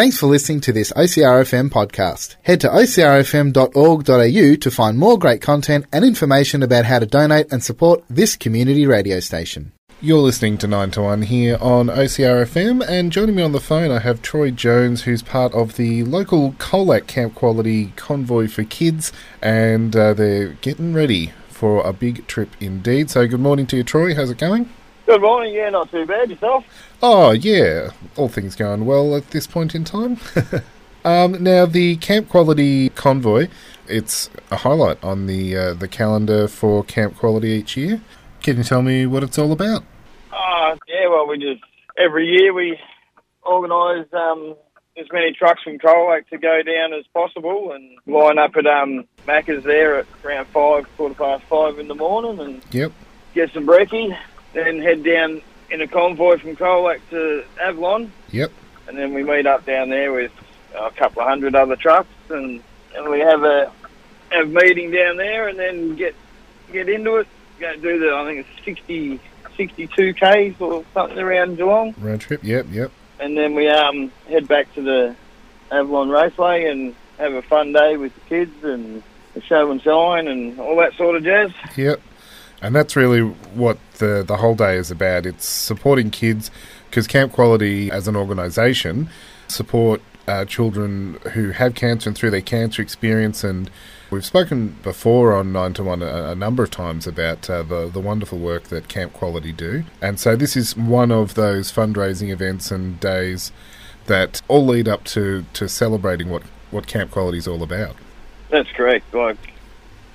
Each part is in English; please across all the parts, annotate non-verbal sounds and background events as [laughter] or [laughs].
Thanks for listening to this OCRFM podcast. Head to ocrfm.org.au to find more great content and information about how to donate and support this community radio station. You're listening to 9 to 1 here on OCRFM, and joining me on the phone, I have Troy Jones, who's part of the local Colac Camp Quality Convoy for Kids, and uh, they're getting ready for a big trip indeed. So, good morning to you, Troy. How's it going? Good morning. Yeah, not too bad. Yourself? Oh, yeah. All things going well at this point in time. [laughs] um, now, the Camp Quality Convoy, it's a highlight on the uh, the calendar for Camp Quality each year. Can you tell me what it's all about? Uh, yeah, well, we just, every year we organise um, as many trucks from Colac to go down as possible and line up at um, Macca's there at around five, quarter past five in the morning and Yep. get some brekkie, then head down in a convoy from Colac to Avalon Yep. and then we meet up down there with a couple of hundred other trucks and, and we have a have meeting down there and then get get into it. Go do the I think it's 60, 62 k's or something around Geelong, Road trip. Yep. Yep. and then we um head back to the Avalon Raceway and have a fun day with the kids and the show and shine and all that sort of jazz. Yep. And that's really what the the whole day is about. It's supporting kids because Camp Quality, as an organisation, support uh, children who have cancer and through their cancer experience. And we've spoken before on Nine to One a, a number of times about uh, the the wonderful work that Camp Quality do. And so this is one of those fundraising events and days that all lead up to to celebrating what what Camp Quality is all about. That's correct. Like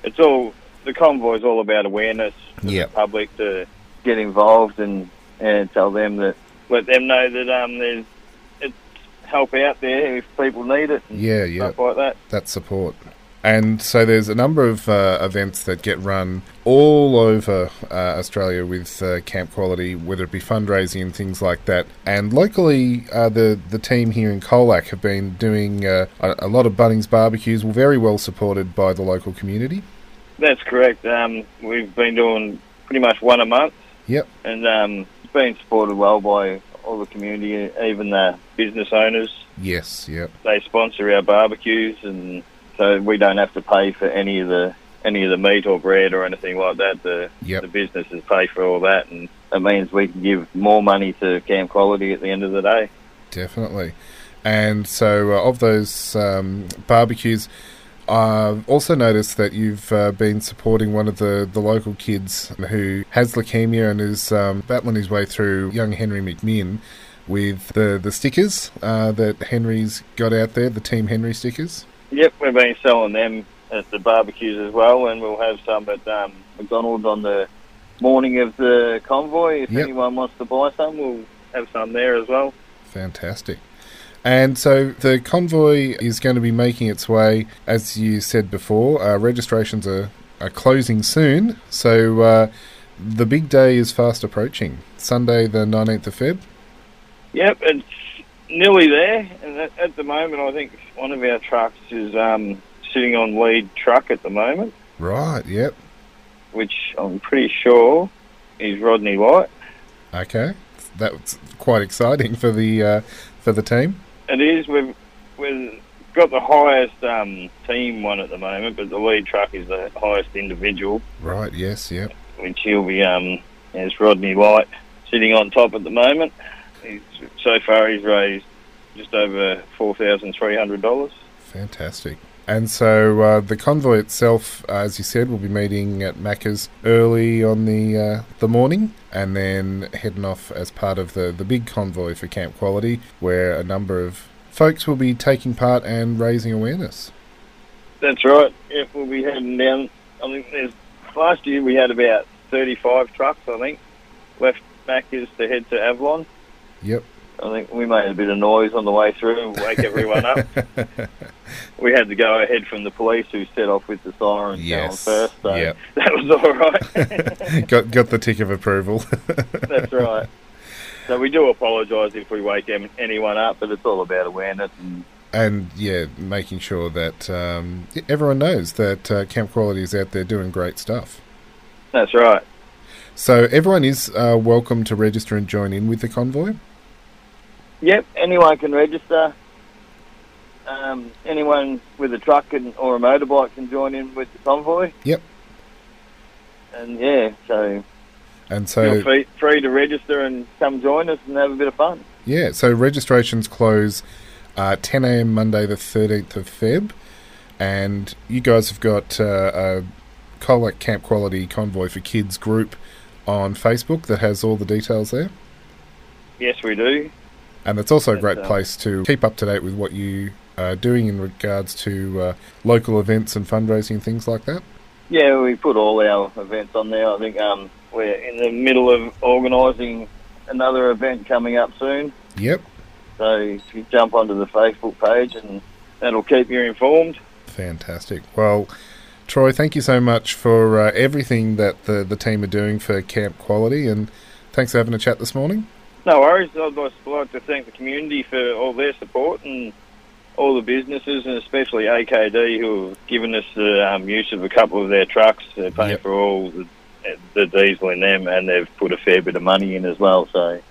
it's all the convoy is all about awareness for Yep. the public to get involved and and tell them that let them know that um there's it's help out there if people need it and Yeah, yeah. stuff like that. that support. And so there's a number of uh, events that get run all over uh, Australia with uh, Camp Quality, whether it be fundraising and things like that. And locally, uh, the the team here in Colac have been doing uh, a, a lot of Bunnings barbecues, very well supported by the local community. That's correct. Um, we've been doing pretty much one a month, Yep, and um, it's been supported well by all the community, even the business owners. yes, yep, They sponsor our barbecues, and so we don't have to pay for any of the any of the meat or bread or anything like that. The Yep. the businesses pay for all that, and it means we can give more money to Camp Quality at the end of the day. definitely. And so uh, of those um, barbecues, I've also noticed that you've uh, been supporting one of the, the local kids who has leukemia and is um, battling his way through young Henry McMinn with the, the stickers uh, that Henry's got out there, the Team Henry stickers. Yep, we've been selling them at the barbecues as well, and we'll have some at um, McDonald's on the morning of the convoy. If Yep. anyone wants to buy some, we'll have some there as well. Fantastic. And so the convoy is going to be making its way, as you said before. Uh, registrations are, are closing soon, so uh, the big day is fast approaching. Sunday, the 19th of Feb. Yep, it's nearly there, and at, at the moment, I think one of our trucks is um, sitting on lead truck at the moment, Right, yep. which I'm pretty sure is Rodney White. Okay. That's quite exciting for the uh, for the team. It is. We've we've got the highest um, team one at the moment, but the lead truck is the highest individual, Right, yes, yep. which he'll be. Um, is Rodney White sitting on top at the moment. He's, so far, he's raised just over four thousand three hundred dollars. Fantastic. And so uh, the convoy itself, uh, as you said, will be meeting at Macca's early on the uh, the morning, and then heading off as part of the, the big convoy for Camp Quality, where a number of folks will be taking part and raising awareness. That's right. Yep, we'll be heading down. I think there's last year we had about 35 trucks. I think left Macca's to head to Avalon. Yep. I think we made a bit of noise on the way through and wake everyone up. [laughs] We had to go ahead from the police who set off with the sirens Yes. first, so Yep. [laughs] that was all right. [laughs] got got the tick of approval. That's right. So we do apologise if we wake em- anyone up, but it's all about awareness and and yeah, making sure that um, everyone knows that uh, Camp Quality is out there doing great stuff. that's right. So everyone is uh, welcome to register and join in with the convoy. Yep, anyone can register. um, anyone with a truck and, or a motorbike can join in with the convoy. Yep. And yeah, so And so feel free, free to register and come join us and have a bit of fun. Yeah, so registrations close uh, 10 a.m. Monday, the 13th of Feb, and you guys have got uh, a Colac Camp Quality Convoy for Kids group on Facebook that has all the details there, Yes, we do. And it's also a great uh, place to keep up to date with what you are doing in regards to uh, local events and fundraising things like that. Yeah, we put all our events on there. I think um, we're in the middle of organising another event coming up soon. Yep, So if you jump onto the Facebook page, and that'll keep you informed. fantastic. Well. Troy, thank you so much for uh, everything that the, the team are doing for Camp Quality, and thanks for having a chat this morning. No worries. I'd like to thank the community for all their support and all the businesses, and especially AKD, who have given us the um, use of a couple of their trucks. They're paying Yep. for all the, the diesel in them, and they've put a fair bit of money in as well. So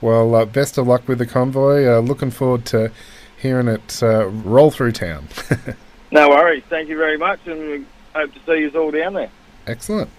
Well, uh, best of luck with the convoy. Uh, looking forward to hearing it uh, roll through town. [laughs] no worries. Thank you very much, and we hope to see you all down there. Excellent.